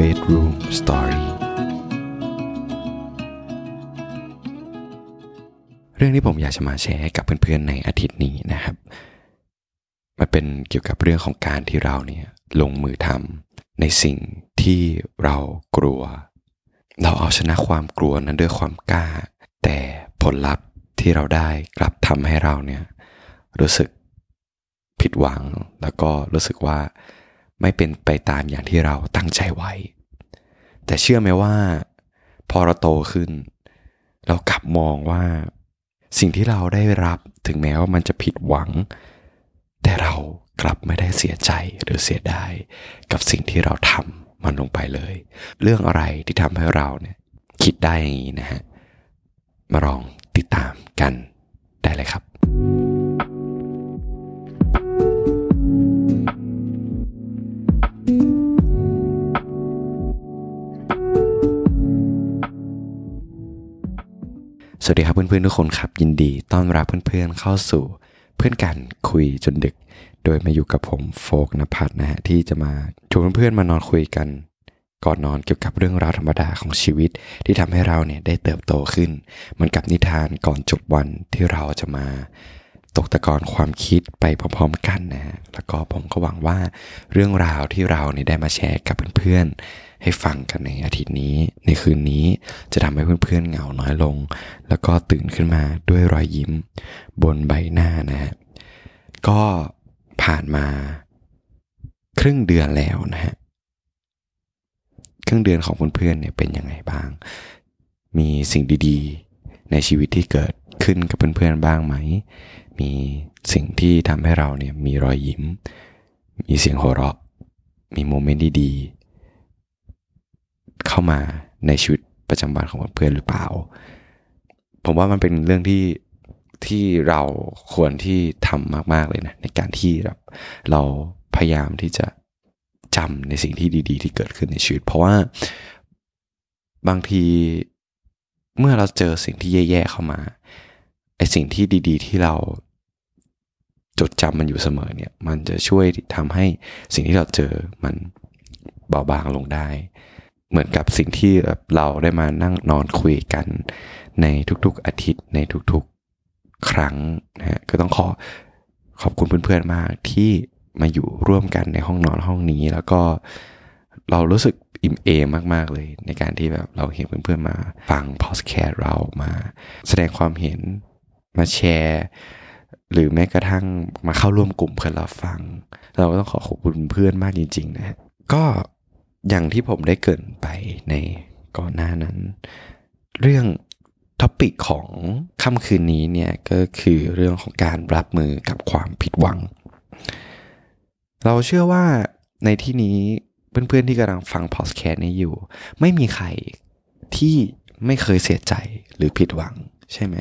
Bedroom Story เรื่องที่ผมอยากจะมาแชร์ให้กับเพื่อนๆในอาทิตย์นี้นะครับ มันเป็นเกี่ยวกับเรื่องของการที่เราเนี่ยลงมือทำในสิ่งที่เรากลัว เราเอาชนะความกลัวนั้นด้วยความกล้า แต่ผลลัพธ์ที่เราได้กลับทำให้เราเนี่ยรู้สึกผิดหวังแล้วก็รู้สึกว่า ไม่เป็นไปตามอย่างที่เราตั้งใจไว้ แต่เชื่อไหมว่า พอเราโตขึ้น เรากลับมองว่า สิ่งที่เราได้รับถึงแม้ว่ามันจะผิดหวัง แต่เรากลับไม่ได้เสียใจหรือเสียดายกับสิ่งที่เราทำมันลงไปเลย เรื่องอะไรที่ทำให้เราเนี่ยคิดได้อย่างนี้นะฮะ มาลองติดตามกันได้เลยครับ สวัสดีครับเพื่อนๆทุกคนครับ ยินดีต้อนรับเพื่อนๆเข้าสู่เพื่อนกันคุยจนดึก โดยมาอยู่กับผมโฟกนภัทรนะฮะที่จะมาชวนเพื่อนๆมานอนคุยกันก่อนนอนเกี่ยวกับเรื่องราวธรรมดาของชีวิต ที่ทำให้เราเนี่ยได้เติบโตขึ้น มันกับนิทานก่อนจบวันที่เราจะมาตกตะกอนความคิดไปพร้อมๆกันนะฮะแล้วก็ผมก็หวังว่าเรื่องราวที่เราเนี่ยได้มาแชร์กับเพื่อนๆให้ฟังกันในอาทิตย์นี้ ในคืนนี้จะทำให้เพื่อนๆเหงาน้อยลง แล้วก็ตื่นขึ้นมาด้วยรอยยิ้มบนใบหน้านะฮะก็ผ่านมาครึ่งเดือนแล้วนะฮะครึ่งเดือนของเพื่อนๆเนี่ยเป็นยังไงบ้าง มีสิ่งดีๆ ในชีวิตที่เกิดขึ้นกับเพื่อนๆบ้างไหม มีสิ่งที่ทำให้เราเนี่ยมีรอยยิ้ม มีเสียงหัวเราะ มีโมเมนต์ดีๆ เข้ามาในชีวิตประจำวันของเพื่อนหรือเปล่า ผมว่ามันเป็นเรื่องที่ที่เราควรที่ทำมากๆเลยนะในการที่แบบเราพยายามที่จะจำในสิ่งที่ดี ๆ ที่เกิดขึ้นในชีวิต เพราะว่าบางทีเมื่อเราเจอสิ่งที่แย่ๆเข้ามาไอสิ่งที่ดี ๆ ที่เราจดจำมันอยู่เสมอเนี่ย มันจะช่วยทำให้สิ่งที่เราเจอมันเบาบางลงได้ เหมือนกับสิ่งที่เราได้มานั่งนอนคุยกันในทุกๆอาทิตย์ในทุกๆครั้งนะฮะก็ต้องขอขอบคุณเพื่อนๆมากที่มาอยู่ร่วมกันในห้องนอนห้องนี้ แล้วก็เรารู้สึกอิ่มเอมมากๆเลย ในการที่แบบเราเห็นเพื่อนๆมาฟังพอดแคสต์เรามา แสดงความเห็นมาแชร์ หรือแม้กระทั่งมาเข้าร่วมกลุ่มเพื่อนเราฟัง เราก็ต้องขอขอบคุณเพื่อนมากจริงๆนะฮะก็ อย่างที่ผมได้เกินไปในก่อนหน้านั้น เรื่องท็อปิกของค่ำคืนนี้เนี่ยก็คือเรื่องของการรับมือกับความผิดหวัง เราเชื่อว่าในที่นี้เพื่อนๆที่กำลังฟังพอดแคสต์นี้อยู่ ไม่มีใครที่ไม่เคยเสียใจหรือผิดหวังใช่ไหม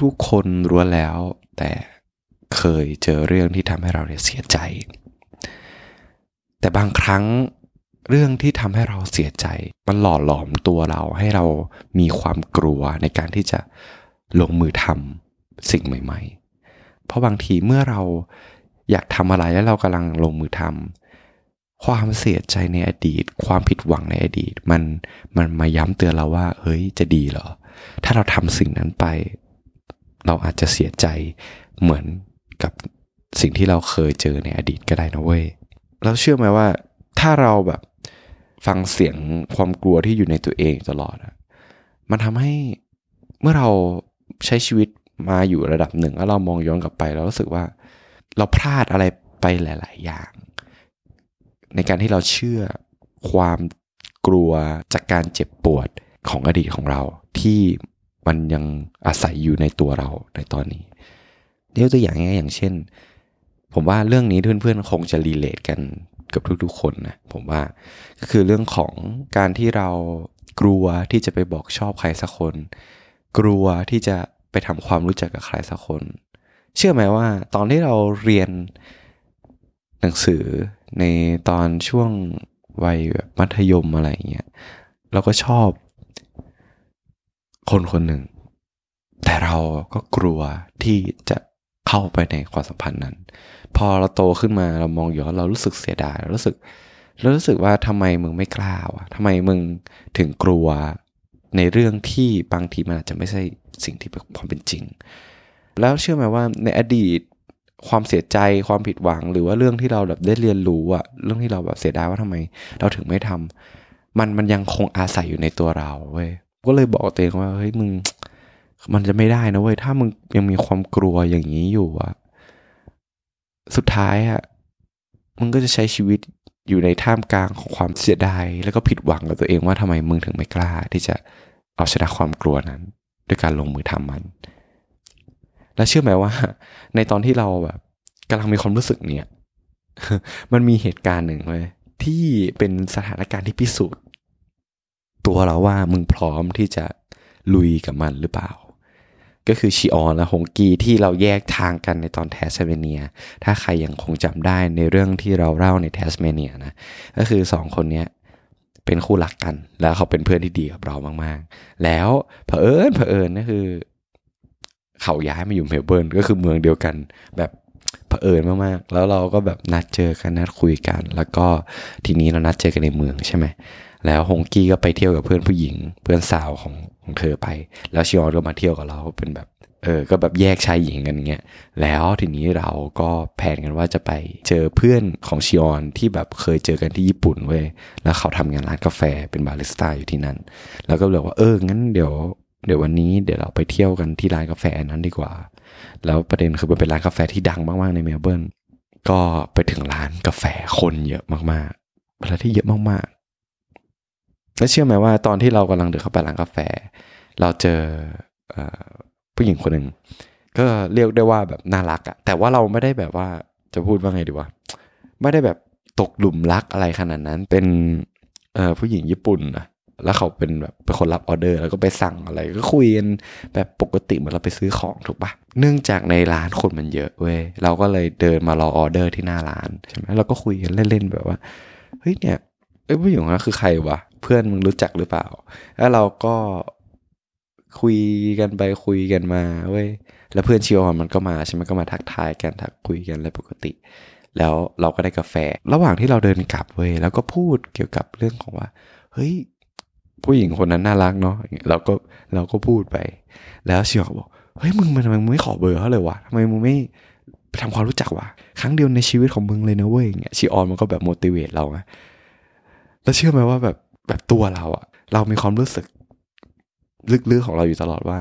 ทุกๆคนรู้แล้วแต่เคยเจอเรื่องที่ทำให้เราเสียใจ แต่บางครั้งเรื่องที่ทำให้เราเสียใจ มันหล่อหลอมตัวเราให้เรามีความกลัวในการที่จะลงมือทำสิ่งใหม่ ๆ เพราะบางทีเมื่อเราอยากทำอะไรแล้วเรากำลังลงมือทำความเสียใจในอดีต ความผิดหวังในอดีต มันมันมาย้ำเตือนเราว่า เฮ้ยจะดีเหรอ ถ้าเราทำสิ่งนั้นไป เราอาจจะเสียใจเหมือนกับสิ่งที่เราเคยเจอในอดีตก็ได้นะเว้ย แล้วเชื่อไหมว่า ถ้าเราแบบฟังเสียงความกลัวที่อยู่ในตัวเองตลอดอะมันทำให้เมื่อเราใช้ชีวิตมาอยู่ระดับหนึ่งแล้วเรามองย้อนกลับไปเรารู้สึกว่า เราพลาดอะไรไปหลาย ๆ อย่าง ในการที่เราเชื่อความกลัวจากการเจ็บปวดของอดีตของเรา ที่มันยังอาศัยอยู่ในตัวเราในตอนนี้ยกตัวอย่างง่ายอย่างเช่น ผมว่าเรื่องนี้เพื่อนๆคงจะรีเลทกันกับทุกๆคนนะผมว่าก็คือเรื่องของการที่เรากลัวที่จะไปบอกชอบใครสักคน กลัวที่จะไปทำความรู้จักกับใครสักคน เชื่อไหมว่าตอนที่เราเรียนหนังสือในตอนช่วงวัยแบบมัธยมอะไรเงี้ยเราก็ชอบ คนคนหนึ่ง แต่เราก็กลัวที่จะ เข้าไปในความสัมพันธ์นั้น พอเราโตขึ้นมาเรามองย้อนเรารู้สึกเสียดายเรารู้สึกแล้วรู้สึกว่าทำไมมึงไม่กล้าวะทำไมมึงถึงกลัวในเรื่องที่บางทีมันอาจจะไม่ใช่สิ่งที่เป็นความเป็นจริง แล้วเชื่อไหมว่าในอดีตความเสียใจความผิดหวัง หรือว่าเรื่องที่เราแบบได้เรียนรู้อะเรื่องที่เราแบบเสียดายว่าทำไม เราถึงไม่ทำมันมันยังคงอาศัยอยู่ในตัวเราเว้ยก็เลยบอกตัวเองว่าเฮ้ยมึง มันจะไม่ได้นะเว้ยถ้ามึงยังมีความกลัวอย่างนี้อยู่อะสุดท้ายอะมึงก็จะใช้ชีวิตอยู่ในท่ามกลางของความเสียดายแล้วก็ผิดหวังกับตัวเองว่าทำไมมึงถึงไม่กล้า ที่จะเอาชนะความกลัวนั้น ด้วยการลงมือทำมัน แล้วเชื่อไหมว่า ในตอนที่เราแบบกำลังมีความรู้สึกเนี่ย มันมีเหตุการณ์หนึ่งเลยที่เป็นสถานการณ์ที่พิสูจน์ ตัวเราว่ามึงพร้อมที่จะลุยกับมันหรือเปล่า ก็คือชิออนและฮงกีที่เราแยกทางกันในตอนแทสเมเนีย ถ้าใครยังคงจำได้ในเรื่องที่เราเล่าในแทสเมเนียนะ ก็คือสองคนเนี้ยเป็นคู่รักกัน แล้วเขาเป็นเพื่อนที่ดีกับเรามากๆ แล้วเผอิญเผอิญก็คือ เขาย้ายมาอยู่เมลเบิร์นก็คือเมืองเดียวกันแบบเผอิญมากๆ แล้วเราก็แบบนัดเจอกันนัดคุยกัน แล้วก็ทีนี้เรานัดเจอกันในเมืองใช่ไหม แล้วฮงกี้ก็ไปเที่ยวกับเพื่อนผู้หญิง เพื่อนสาวของของเธอไป แล้วชิออนก็มาเที่ยวกับเราเป็นแบบเออก็แบบแยกชายหญิงกันเงี้ย แล้วทีนี้เราก็แผนกันว่าจะไปเจอเพื่อนของชิออนที่แบบเคยเจอกันที่ญี่ปุ่นเว้ย แล้วเขาทำงานร้านกาแฟเป็นบาริสต้าอยู่ที่นั่น แล้วก็เลยว่าเออ งั้นเดี๋ยว เดี๋ยววันนี้เดี๋ยวเราไปเที่ยวกันที่ร้านกาแฟนั้นดีกว่า แล้วประเด็นคือมันเป็นร้านกาแฟที่ดังมากๆในเมลเบิร์น ก็ไปถึงร้านกาแฟคนเยอะมากๆเวลาที่เยอะมากๆ แล้วเชื่อไหมว่าตอนที่เรากำลังเดินเข้าไปร้านกาแฟ เราเจอผู้หญิงคนหนึ่งก็เรียกได้ว่าแบบน่ารักอะแต่ว่าเราไม่ได้แบบว่าจะพูดว่าไงดีวะไม่ได้แบบตกหลุมรักอะไรขนาดนั้น เป็นผู้หญิงญี่ปุ่นนะแล้วเขาเป็นแบบเป็นคนรับออเดอร์ แล้วก็ไปสั่งอะไรก็คุยกันแบบปกติเหมือนเราไปซื้อของถูกปะเนื่องจากในร้านคนมันเยอะเว้ยเราก็เลยเดินมารอออเดอร์ที่หน้าร้านใช่ไหมเราก็คุยกันเล่นๆแบบว่าเฮ้ยเนี่ยเอ้ยผู้หญิงคนนั้นคือใครวะ เพื่อนมึงรู้จักหรือเปล่า แล้วเราก็คุยกันไปคุยกันมาเว้ยแล้วเพื่อนชิออนมันก็มาใช่ไหมก็มาทักทายกันทักคุยกันอะไรปกติ แล้วเราก็ได้กาแฟ ระหว่างที่เราเดินกลับเว้ยแล้วก็พูดเกี่ยวกับเรื่องของว่า เฮ้ย ผู้หญิงคนนั้นน่ารักเนาะเราก็เราก็พูดไป แล้วชิออนบอกเฮ้ยมึงมันทำไมมึงไม่ขอเบอร์เขาเลยวะทำไมมึงไม่ทำความรู้จักวะครั้งเดียวในชีวิตของมึงเลยนะเว้ยเงี้ยชิออนมันก็แบบโมดิเวตเราอะแล้วเชื่อไหมว่าแบบ แบบตัวเราอะเรามีความรู้สึก ลึกๆของเราอยู่ตลอดว่า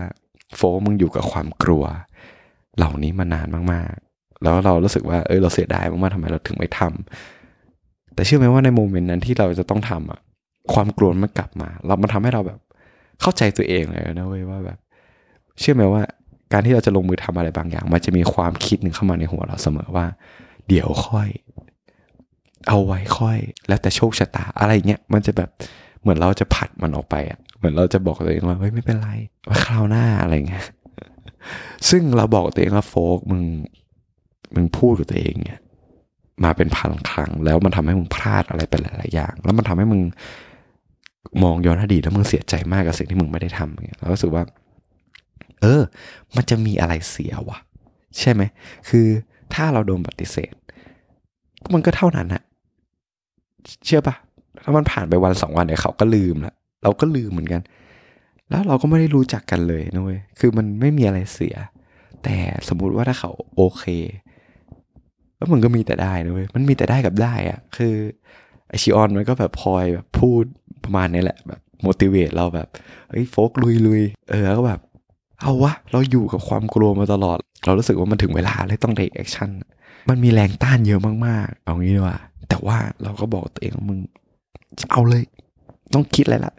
โฟมึงอยู่กับความกลัว เหล่านี้มานานมากๆ แล้วเรารู้สึกว่าเออเราเสียดายมากๆทำไมเราถึงไม่ทำแต่เชื่อไหมว่าในโมเมนต์นั้นที่เราจะต้องทำอะความกลัวมันกลับมา เรามันทำให้เราแบบ เข้าใจตัวเองเลยนะเว้ยว่าแบบ เชื่อไหมว่าการที่เราจะลงมือทำอะไรบางอย่าง มันจะมีความคิดหนึ่งเข้ามาในหัวเราเสมอว่า เดี๋ยวค่อย เอาไว้ค่อย แล้วแต่โชคชะตาอะไรเงี้ยมันจะแบบเหมือนเราจะผัดมันออกไปอะเหมือนเราจะบอกตัวเองว่าเฮ้ยไม่เป็นไรว่าคราวหน้าอะไรเงี้ยซึ่งเราบอกตัวเองว่าโฟกมึงมึงพูดกับตัวเองเนี่ยมาเป็นพันครั้ง แล้วมันทำให้มึงพลาดอะไรไปหลาย ๆ อย่าง แล้วมันทำให้มึงมองย้อนอดีตแล้วมึงเสียใจมากกับสิ่งที่มึงไม่ได้ทำเงี้ยเรารู้สึกว่า เออ มันจะมีอะไรเสียวะใช่ไหม คือถ้าเราโดนปฏิเสธ มันก็เท่านั้นอะ เชื่อปะแล้วมันผ่านไปวันสองวันเนี่ยเขาก็ลืมละเราก็ลืมเหมือนกัน แล้วเราก็ไม่ได้รู้จักกันเลยนะเว้ยคือมันไม่มีอะไรเสีย แต่สมมุติว่าถ้าเขาโอเคแล้วมันก็มีแต่ได้นะเว้ยมันมีแต่ได้กับได้อะคือไอชิออนมันก็แบบพลอยแบบพูดประมาณนี้แหละแบบโมดิเวตเราแบบเฮ้ยโฟกลุยลุยเออก็แบบเอาวะ เราอยู่กับความกลัวมาตลอด เรารู้สึกว่ามันถึงเวลาเลยต้อง take action มันมีแรงต้านเยอะมากๆ เอางี้ดีกว่า แต่ว่าเราก็บอกตัวเองว่ามึงเอาเลย ต้องคิดอะไรละ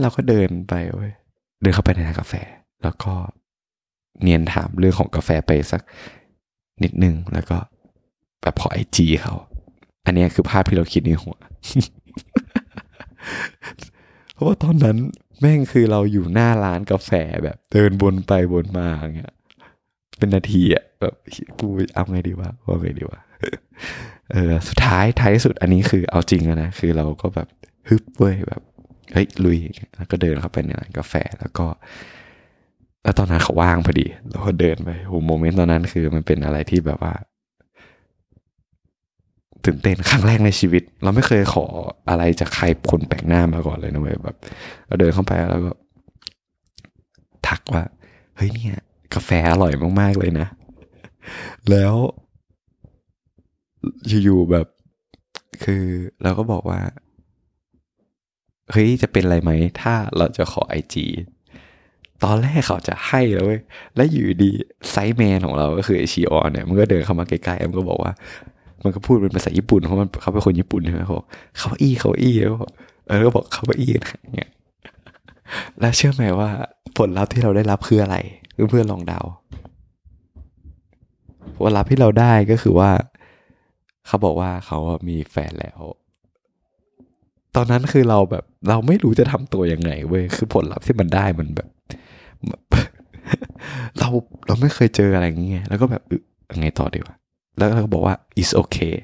เราก็เดินไปเว้ยเดินเข้าไปในร้านกาแฟ แล้วก็เนียนถามเรื่องของกาแฟไปสักนิดนึงแล้วก็แบบขอ IG เขา อันนี้คือภาพที่เราคิดในหัวเพราะว่าตอนนั้นแม่งคือเราอยู่หน้าร้านกาแฟแบบเดินบนไปบนมาอย่างเงี้ยเป็นนาทีอะแบบกูเอาไงดีวะว่าไงดีวะ เออสุดท้ายท้ายสุดอันนี้คือเอาจริงนะคือเราก็แบบฮึบเว้ยแบบเฮ้ยลุยแล้วก็เดินเข้าไปในร้านกาแฟแล้วก็แล้วตอนนั้นเขาว่างพอดีเราก็เดินไปโหโมเมนต์ตอนนั้นคือมันเป็นอะไรที่แบบว่าตื่นเต้นครั้งแรกในชีวิต เราไม่เคยขออะไรจากใครคนแปลกหน้ามาก่อนเลยนะเว้ยแบบเราเดินเข้าไปแล้วก็ทักว่า เฮ้ยเนี่ย กาแฟอร่อยมากๆเลยนะ แล้ว อยู่ๆแบบ คือเราก็บอกว่าเฮ้ยจะเป็นอะไรไหม ถ้าเราจะขอไอจีตอนแรกเขาจะให้แล้วเว้ยแล้วอยู่ดีไซส์แมนของเราก็คือไอชีออนเนี่ยมันก็เดินเข้ามาใกล้ๆมันก็บอกว่า มันก็พูดเป็นภาษาญี่ปุ่นเพราะมันเขาเป็นคนญี่ปุ่นใช่ไหมเขาบเขาอี้เขาอี้แล้วกเออก็บอกเขาอี้นะเนี่ยแล้วเชื่อไหมว่าผลลัพธ์ที่เราได้รับคืออะไรเพื่อนๆลองเดาผลลัพธ์ที่เราได้ก็คือว่า เขาบอกว่าเขามีแฟนแล้ว ตอนนั้นคือเราแบบเราไม่รู้จะทำตัวยังไงเว้ยคือผลลัพธ์ที่มันได้มันแบบ เราเราไม่เคยเจออะไรอย่างเงี้ยแล้วก็แบบยังไงต่อดีวะแล้วเขาก็บอกว่า is okay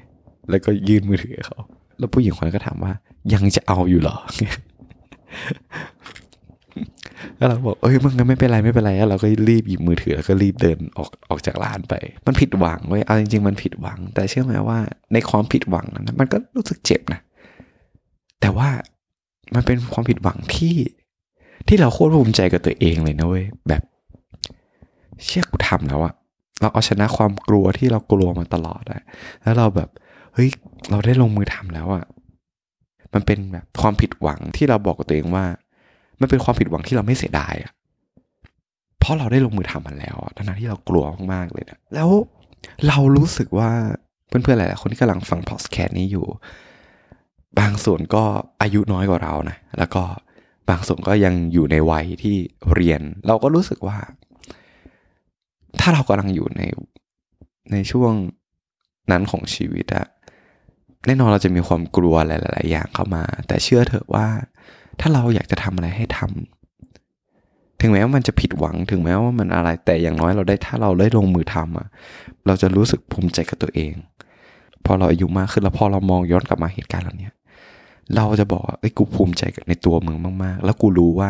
แล้วก็ยื่นมือถือเขา แล้วผู้หญิงคนนั้นก็ถามว่า ยังจะเอาอยู่เหรอ แล้วเราบอกเอ้ยมึงงั้นไม่เป็นไรไม่เป็นไรแล้วเราก็รีบหยิบมือถือแล้วก็รีบเดินออกออกจากร้านไป มันผิดหวังเว้ยเอาจริงๆมันผิดหวัง แต่เชื่อไหมว่าในความผิดหวังนั้นมันก็รู้สึกเจ็บนะแต่ว่ามันเป็นความผิดหวังที่ ที่เราโคตรภูมิใจกับตัวเองเลยนะเว้ยแบบเชื่อกูทำแล้วอะเราเอาชนะความกลัวที่เรากลัวมาตลอดอะแล้วเราแบบเฮ้ยเราได้ลงมือทำแล้วอะมันเป็นแบบความผิดหวังที่เราบอกกับตัวเองว่า มันเป็นความผิดหวังที่เราไม่เสียดายอะเพราะเราได้ลงมือทำมันแล้วทั้งที่เรากลัวมากๆเลยนะแล้วเรารู้สึกว่าเพื่อนๆหลายๆคนที่กำลังฟังพอดแคสต์นี้อยู่ บางส่วนก็อายุน้อยกว่าเรานะแล้วก็บางส่วนก็ยังอยู่ในวัยที่เรียน เราก็รู้สึกว่า ถ้าเรากำลังอยู่ในในช่วงนั้นของชีวิตอะแน่นอนเราจะมีความกลัวหลายๆอย่างเข้ามา แต่เชื่อเถอะว่า ถ้าเราอยากจะทำอะไรให้ทำถึงแม้ว่ามันจะผิดหวังถึงแม้ว่ามันอะไรแต่อย่างน้อยเราได้ถ้าเราได้ลงมือทำอะ เราจะรู้สึกภูมิใจกับตัวเอง พอเราอายุมากขึ้นแล้วพอเรามองย้อนกลับมาเหตุการณ์เหล่านี้เราจะบอกว่าไอ้กูภูมิใจในตัวมึงมาก ๆ แล้วกูรู้ว่า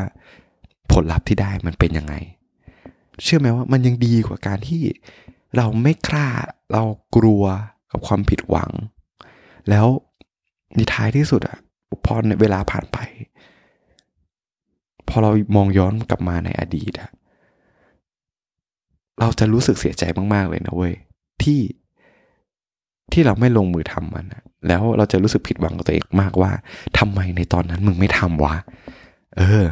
ผลลัพธ์ที่ได้มันเป็นยังไง เชื่อไหมว่ามันยังดีกว่าการที่เราไม่กล้าเรากลัวกับความผิดหวัง แล้วในท้ายที่สุดอะพอเวลาผ่านไป พอเรามองย้อนกลับมาในอดีตอะเราจะรู้สึกเสียใจมาก ๆ เลยนะเว้ยที่ที่เราไม่ลงมือทำมันแล้วเราจะรู้สึกผิดหวังกับตัวเองมากว่าทำไมในตอนนั้นมึงไม่ทำวะ เออ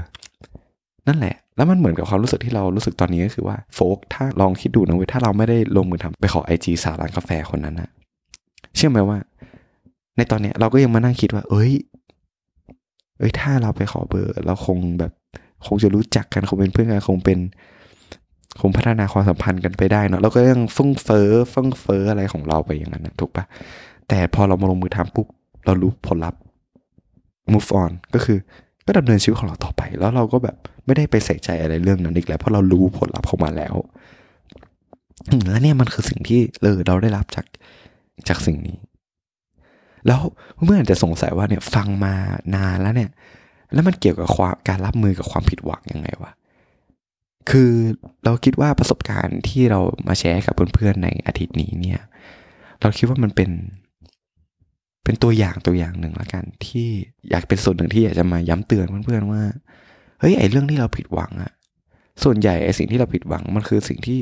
นั่นแหละ แล้วมันเหมือนกับความรู้สึกที่เรารู้สึกตอนนี้ก็คือว่าโฟกถ้าลองคิดดูนะเว้ยถ้าเราไม่ได้ลงมือทำไปขอไอจีสาวร้านกาแฟคนนั้นนะเชื่อไหมว่า ในตอนเนี้ยเราก็ยังมานั่งคิดว่า เอ้ย เอ้ยถ้าเราไปขอเบอร์ เราคงแบบคงจะรู้จักกันคงเป็นเพื่อนกันคงเป็นคงพัฒนาความสัมพันธ์กันไปได้เนาะเราก็ยังฟึ่งเฟอ้อฟึ่งเฟอ้ออะไรของเราไปอย่างนั้นนะถูกปะแต่พอเรามาลงมือทำปุ๊บเรารู้ผลลัพธ์ move on ก็คือก็ดำเนินชีวิตของเราต่อไป แล้วเราก็แบบไม่ได้ไปใส่ใจอะไรเรื่องนั้นอีกแล้ว เพราะเรารู้ผลลัพธ์ของมันแล้วและเนี่ยมันคือสิ่งที่เออเราได้รับจากจากสิ่งนี้ แล้วเมื่ออาจจะสงสัยว่าเนี่ยฟังมานานแล้วเนี่ย แล้วมันเกี่ยวกับความการรับมือกับความผิดหวังยังไงวะคือเราคิดว่าประสบการณ์ที่เรามาแชร์กับเพื่อนๆในอาทิตย์นี้เนี่ย เราคิดว่ามันเป็น เป็นตัวอย่างตัวอย่างหนึ่งละกัน ที่อยากเป็นส่วนหนึ่งที่อยากจะมาย้ำเตือนเพื่อนๆว่าเฮ้ยไอ้เรื่องที่เราผิดหวังอะส่วนใหญ่ไอ้สิ่งที่เราผิดหวังมันคือสิ่งที่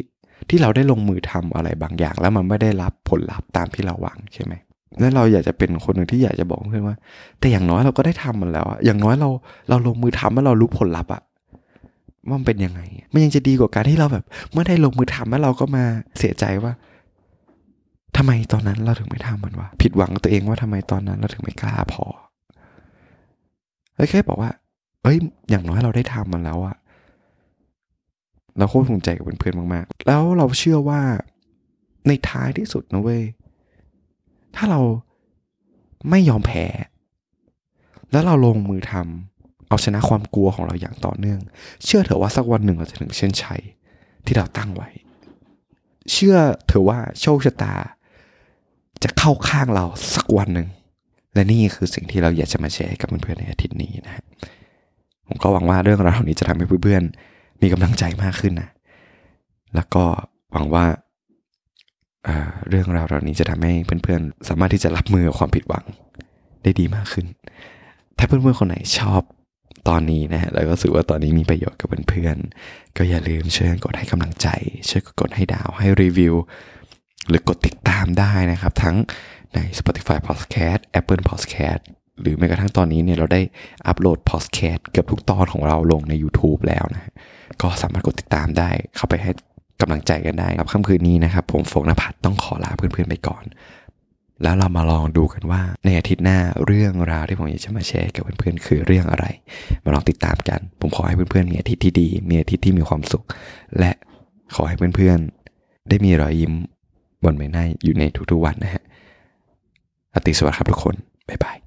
ที่เราได้ลงมือทำอะไรบางอย่าง แล้วมันไม่ได้รับผลลัพธ์ตามที่เราหวังใช่ไหม นั่นเราอยากจะเป็นคนหนึ่งที่อยากจะบอกเพื่อนว่า แต่อย่างน้อยเราก็ได้ทำมันแล้วอะอย่างน้อยเราเราลงมือทำแล้วเรารู้ผลลัพธ์อะว่ามันเป็นยังไง มันยังจะดีกว่าการที่เราแบบ เมื่อได้ลงมือทำแล้วเราก็มาเสียใจว่าทำไมตอนนั้นเราถึงไม่ทำมันวะผิดหวังตัวเองว่าทำไมตอนนั้นเราถึงไม่กล้าพอแล้วแค่บอกว่า เอ้ย อย่างน้อยเราได้ทำมันแล้วอะเราโคตรภูมิใจกับเพื่อนๆมาก ๆ แล้วเราเชื่อว่าในท้ายที่สุดนะเว้ย ถ้าเราไม่ยอมแพ้ แล้วเราลงมือทำเอาชนะความกลัวของเราอย่างต่อเนื่อง เชื่อเถอะว่าสักวันหนึ่งเราจะถึงเส้นชัยที่เราตั้งไว้ เชื่อเถอะว่าโชคชะตา จะเข้าข้างเราสักวันหนึ่ง และนี่คือสิ่งที่เราอยากจะมาแชร์กับเพื่อนๆในอาทิตย์นี้นะฮะผมก็หวังว่าเรื่องราวนี้จะทำให้เพื่อนๆมีกำลังใจมากขึ้นนะ แล้วก็หวังว่า เรื่องราวเหล่านี้จะทำให้เพื่อนๆ สามารถที่จะรับมือกับความผิดหวังได้ดีมากขึ้น ถ้าเพื่อนๆคนไหนชอบตอนนี้นะฮะแล้วก็รู้สึกว่าตอนนี้มีประโยชน์กับเพื่อนๆ ก็อย่าลืมช่วยกดให้กำลังใจ ช่วยกดให้ดาวให้รีวิว หรือกดติดตามได้นะครับ ทั้งใน Spotify Podcast Apple Podcast หรือแม้กระทั่งตอนนี้เนี่ยเราได้อัปโหลด Podcast เกือบทุกตอนของเราลงใน YouTube แล้วนะ ก็สามารถกดติดตามได้เข้าไปให้ กำลังใจกันได้ครับค่ำคืนนี้นะครับผมโฟกนภัทรต้องขอลาเพื่อนๆไปก่อน แล้วเรามาลองดูกันว่าในอาทิตย์หน้าเรื่องราวที่ผมอยากจะมาแชร์กับเพื่อนๆคือเรื่องอะไร มาลองติดตามกัน ผมขอให้เพื่อนๆมีอาทิตย์ที่ดี มีอาทิตย์ที่มีความสุข และขอให้เพื่อนๆ ได้มีรอยยิ้มบนใบหน้าอยู่ในทุกๆวันนะฮะอติสวัสดิ์ครับทุกคนบ๊ายบาย